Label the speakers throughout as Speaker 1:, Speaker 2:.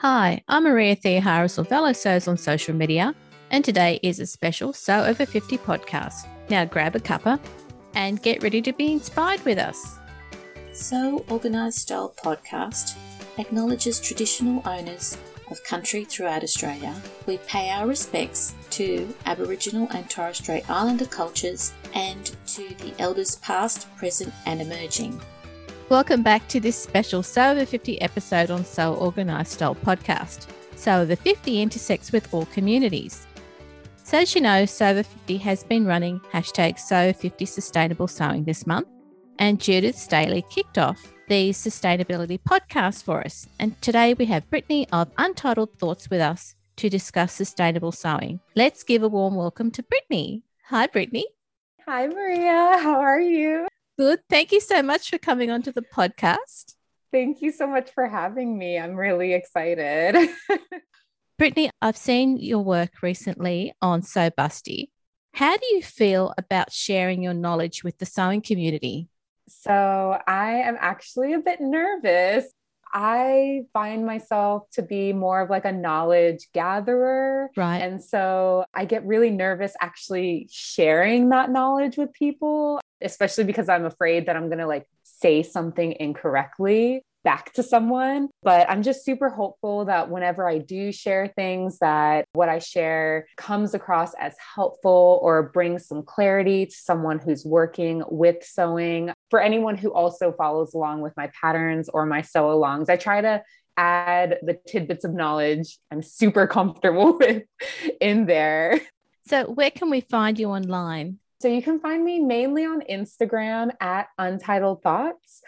Speaker 1: Hi, I'm Maria Theoharis or fellow Sews on social media, and today is a special Sew Over 50 podcast. Now grab a cuppa and get ready to be inspired with us.
Speaker 2: Sew Organised Style podcast acknowledges traditional owners of country throughout Australia. We pay our respects to Aboriginal and Torres Strait Islander cultures and to the elders past, present, and emerging.
Speaker 1: Welcome back to this special Sew Over 50 episode on Sew Organised Style podcast. Sew Over 50 intersects with all communities. So, as you know, Sew Over 50 has been running hashtag Sew 50 Sustainable Sewing this month, and Judith Staley kicked off the sustainability podcast for us. And today we have Brittany of Untitled Thoughts with us to discuss sustainable sewing. Let's give a warm welcome to Brittany. Hi, Brittany.
Speaker 3: Hi, Maria. How are you?
Speaker 1: Good. Thank you so much for coming onto the podcast.
Speaker 3: Thank you so much for having me. I'm really excited.
Speaker 1: Brittany, I've seen your work recently on Sew Busty. How do you feel about sharing your knowledge with the sewing community?
Speaker 3: So, I am actually a bit nervous. I find myself to be more of like a knowledge gatherer.
Speaker 1: Right.
Speaker 3: And so I get really nervous actually sharing that knowledge with people especially because I'm afraid that I'm going to like say something incorrectly back to someone. But i'm just super hopeful that whenever i do share things that what i share comes across as helpful or brings some clarity to someone who's working with sewing. For anyone who also follows along with my patterns or my sew alongs i try to add the tidbits of knowledge i'm super comfortable with in there.
Speaker 1: So where can we find you online
Speaker 3: so you can find me mainly on Instagram at Untitled Thoughts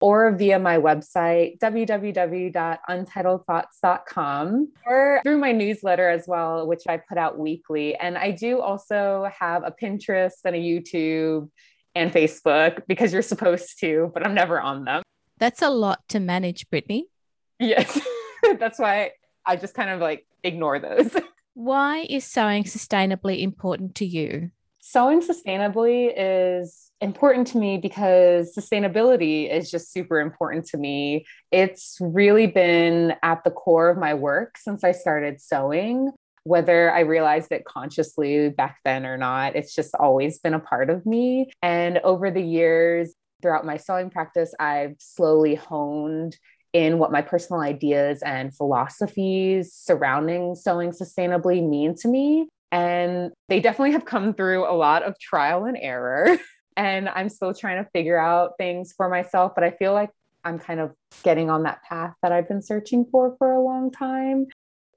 Speaker 3: or via my website, www.untitledthoughts.com, or through my newsletter as well, which I put out weekly. And I do also have a Pinterest and a YouTube and Facebook because you're supposed to, but I'm never on them.
Speaker 1: That's a lot to manage, Brittany.
Speaker 3: Yes. That's why I just kind of like ignore those.
Speaker 1: Why is sewing sustainably important to you?
Speaker 3: Sewing sustainably is important to me because sustainability is just super important to me. It's really been at the core of my work since I started sewing. Whether I realized it consciously back then or not, it's just always been a part of me. And over the years, throughout my sewing practice, I've slowly honed in what my personal ideas and philosophies surrounding sewing sustainably mean to me. And they definitely have come through a lot of trial and error. and I'm still trying to figure out things for myself, but I feel like I'm kind of getting on that path that I've been searching for for a long time.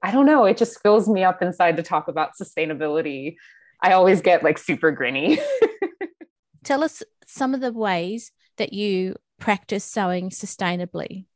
Speaker 3: I don't know, it just fills me up inside to talk about sustainability. I always get like super grinny.
Speaker 1: Tell us some of the ways that you practice sewing sustainably.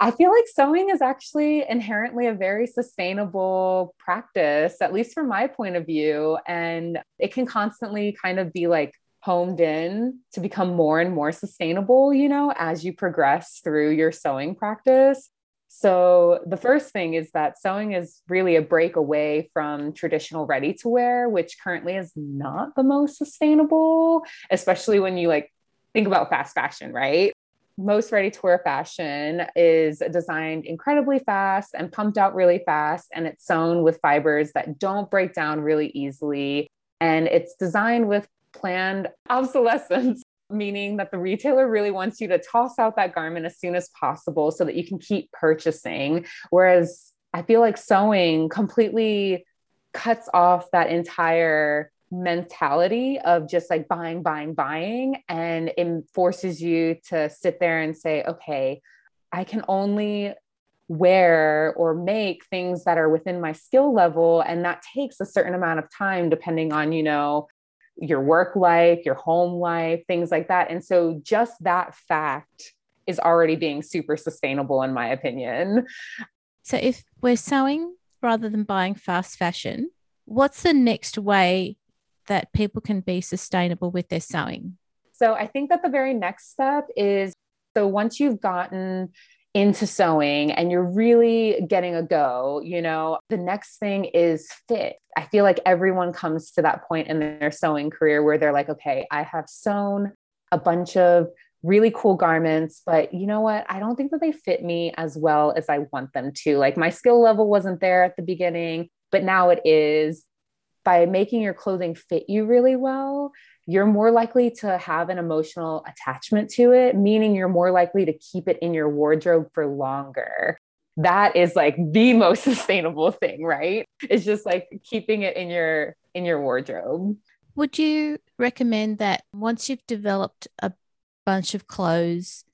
Speaker 3: I feel like sewing is actually inherently a very sustainable practice, at least from my point of view. And it can constantly kind of be like homed in to become more and more sustainable, you know, as you progress through your sewing practice. So, the first thing is that sewing is really a break away from traditional ready to wear, which currently is not the most sustainable, especially when you like think about fast fashion, right? Most ready to wear fashion is designed incredibly fast and pumped out really fast. And it's sewn with fibers that don't break down really easily. And it's designed with planned obsolescence, meaning that the retailer really wants you to toss out that garment as soon as possible so that you can keep purchasing. Whereas I feel like sewing completely cuts off that entire mentality of just like buying, buying, buying. And it forces you to sit there and say, okay, I can only wear or make things that are within my skill level. And that takes a certain amount of time, depending on, you know, your work life, your home life, things like that. And so just that fact is already being super sustainable, in my opinion.
Speaker 1: So if we're sewing rather than buying fast fashion, what's the next way that people can be sustainable with their sewing?
Speaker 3: So I think that the very next step is so once you've gotten into sewing and you're really getting a go, you know, the next thing is fit. I feel like everyone comes to that point in their sewing career where they're like, okay, I have sewn a bunch of really cool garments, but you know what? I don't think that they fit me as well as I want them to. Like my skill level wasn't there at the beginning, but now it is. By making your clothing fit you really well, you're more likely to have an emotional attachment to it, meaning you're more likely to keep it in your wardrobe for longer. That is like the most sustainable thing, right? It's just like keeping it in your in your wardrobe.
Speaker 1: Would you recommend that once you've developed a bunch of clothes,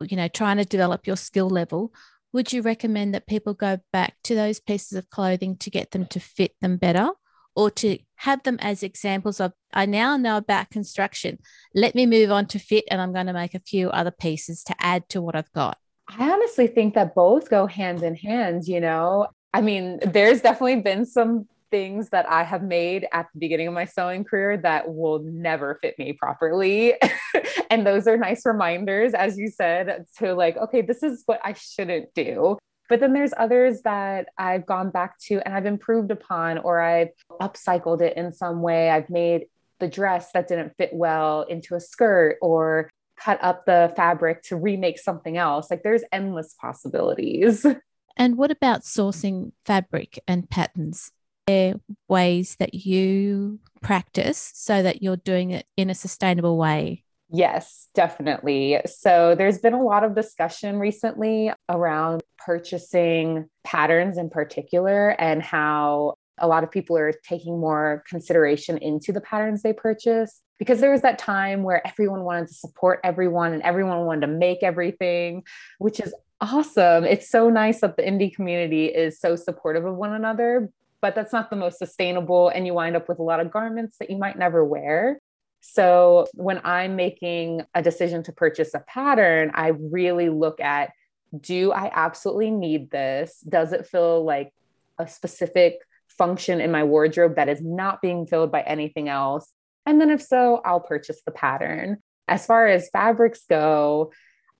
Speaker 1: you know, trying to develop your skill level, would you recommend that people go back to those pieces of clothing to get them to fit them better? Or to have them as examples of, I now know about construction. Let me move on to fit, and I'm going to make a few other pieces to add to what I've got.
Speaker 3: I honestly think that both go hand in hand, you know. I mean, there's definitely been some things that I have made at the beginning of my sewing career that will never fit me properly. and those are nice reminders, as you said, to like, okay, this is what I shouldn't do. But then there's others that I've gone back to and I've improved upon, or I've upcycled it in some way. I've made the dress that didn't fit well into a skirt or cut up the fabric to remake something else. Like there's endless possibilities.
Speaker 1: And what about sourcing fabric and patterns? there ways that you practice so that you're doing it in a sustainable way?
Speaker 3: Yes, definitely. So there's been a lot of discussion recently around purchasing patterns in particular and how a lot of people are taking more consideration into the patterns they purchase because there was that time where everyone wanted to support everyone and everyone wanted to make everything, which is awesome. It's so nice that the indie community is so supportive of one another, but that's not the most sustainable. And you wind up with a lot of garments that you might never wear. So when I'm making a decision to purchase a pattern, I really look at do I absolutely need this? Does it feel like a specific function in my wardrobe that is not being filled by anything else? And then if so, I'll purchase the pattern. As far as fabrics go,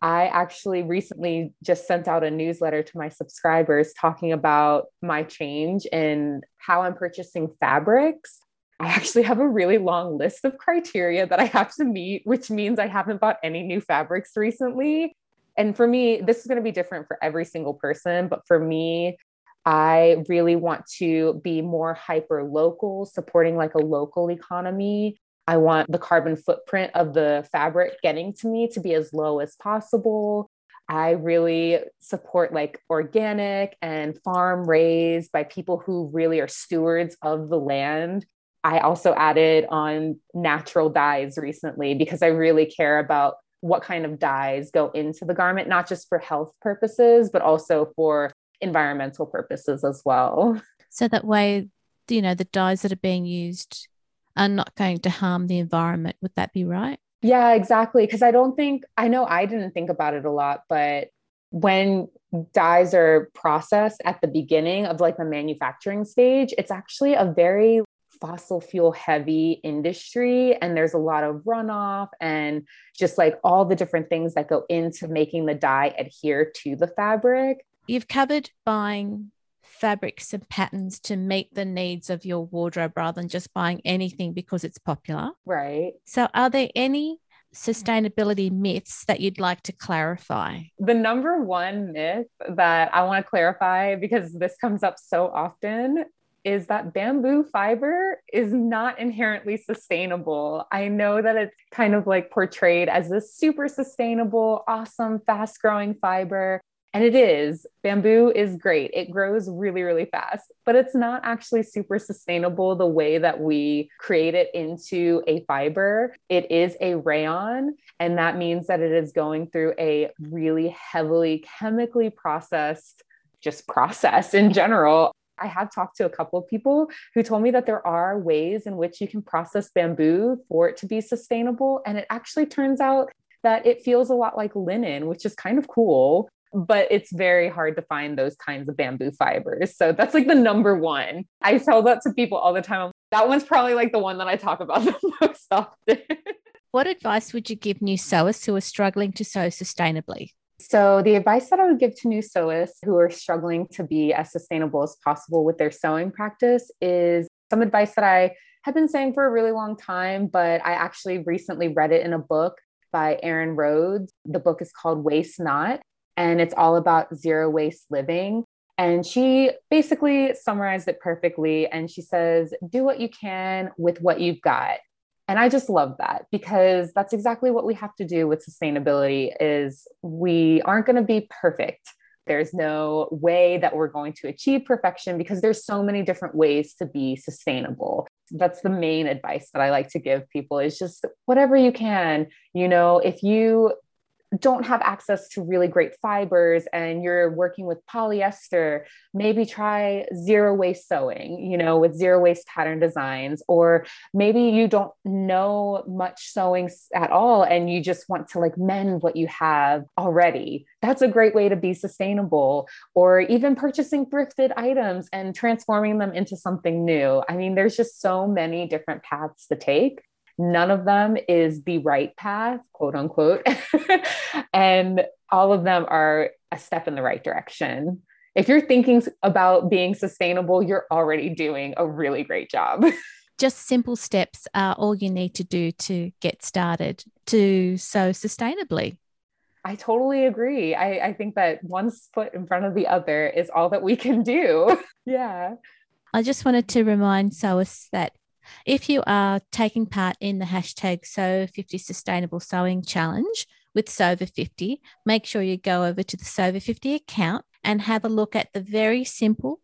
Speaker 3: I actually recently just sent out a newsletter to my subscribers talking about my change in how I'm purchasing fabrics. I actually have a really long list of criteria that I have to meet, which means I haven't bought any new fabrics recently. And for me, this is going to be different for every single person. But for me, I really want to be more hyper local, supporting like a local economy. I want the carbon footprint of the fabric getting to me to be as low as possible. I really support like organic and farm raised by people who really are stewards of the land. I also added on natural dyes recently because I really care about what kind of dyes go into the garment, not just for health purposes, but also for environmental purposes as well.
Speaker 1: So that way, you know, the dyes that are being used are not going to harm the environment. Would that be right?
Speaker 3: Yeah, exactly. Because I don't think, I know I didn't think about it a lot, but when dyes are processed at the beginning of like the manufacturing stage, it's actually a very fossil fuel heavy industry and there's a lot of runoff and just like all the different things that go into making the dye adhere to the fabric.
Speaker 1: You've covered buying fabrics and patterns to meet the needs of your wardrobe rather than just buying anything because it's popular.
Speaker 3: Right.
Speaker 1: So, are there any sustainability myths that you'd like to clarify?
Speaker 3: The number one myth that I want to clarify because this comes up so often is that bamboo fiber is not inherently sustainable. I know that it's kind of like portrayed as this super sustainable, awesome, fast growing fiber. And it is. Bamboo is great. It grows really, really fast, but it's not actually super sustainable the way that we create it into a fiber. It is a rayon, and that means that it is going through a really heavily chemically processed just process in general. I have talked to a couple of people who told me that there are ways in which you can process bamboo for it to be sustainable. And it actually turns out that it feels a lot like linen, which is kind of cool but it's very hard to find those kinds of bamboo fibers. So that's like the number one. I tell that to people all the time. That one's probably like the one that I talk about the most often.
Speaker 1: what advice would you give new sewers who are struggling to sew sustainably?
Speaker 3: So, the advice that I would give to new sewists who are struggling to be as sustainable as possible with their sewing practice is some advice that I have been saying for a really long time, but I actually recently read it in a book by Erin Rhoads. The book is called Waste Not, and it's all about zero waste living. And she basically summarized it perfectly. And she says, do what you can with what you've got. And I just love that because that's exactly what we have to do with sustainability is we aren't going to be perfect. There's no way that we're going to achieve perfection because there's so many different ways to be sustainable. That's the main advice that I like to give people is just whatever you can. You know, if you don't have access to really great fibers and you're working with polyester, maybe try zero waste sewing, you know, with zero waste pattern designs. Or maybe you don't know much sewing at all and you just want to like mend what you have already. That's a great way to be sustainable. Or even purchasing thrifted items and transforming them into something new. I mean, there's just so many different paths to take. None of them is the right path, quote unquote. and all of them are a step in the right direction. If you're thinking about being sustainable, you're already doing a really great job.
Speaker 1: Just simple steps are all you need to do to get started to sew sustainably.
Speaker 3: I totally agree. I, I think that one foot in front of the other is all that we can do. yeah.
Speaker 1: I just wanted to remind sewers that if you are taking part in the hashtag Sew50 Sustainable Sewing Challenge with Sew50, make sure you go over to the Sew50 account and have a look at the very simple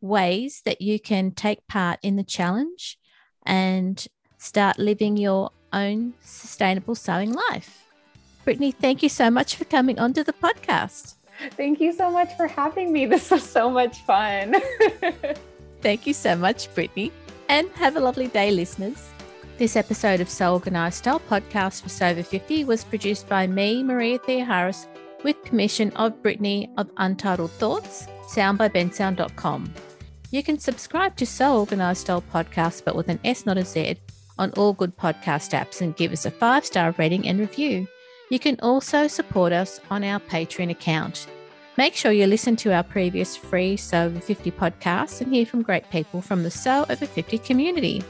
Speaker 1: ways that you can take part in the challenge and start living your own sustainable sewing life. Brittany, thank you so much for coming onto the podcast.
Speaker 3: Thank you so much for having me. This was so much fun.
Speaker 1: thank you so much, Brittany and have a lovely day, listeners. This episode of Sew Organised Style podcast for Sew Over 50 was produced by me, Maria Theoharis, with permission of Brittany of Untitled Thoughts, sound by bensound.com. You can subscribe to Sew Organised Style podcast, but with an S, not a Z, on all good podcast apps and give us a five star rating and review. You can also support us on our Patreon account. Make sure you listen to our previous free Sew Over 50 podcasts and hear from great people from the Sew Over 50 community.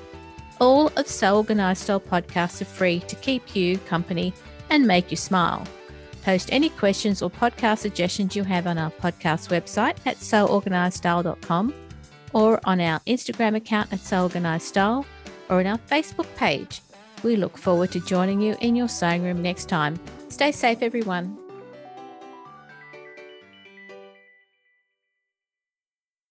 Speaker 1: All of Sew Organised Style podcasts are free to keep you company and make you smile. Post any questions or podcast suggestions you have on our podcast website at seworganisedstyle.com or on our Instagram account at seworganisedstyle or on our Facebook page. We look forward to joining you in your sewing room next time. Stay safe, everyone.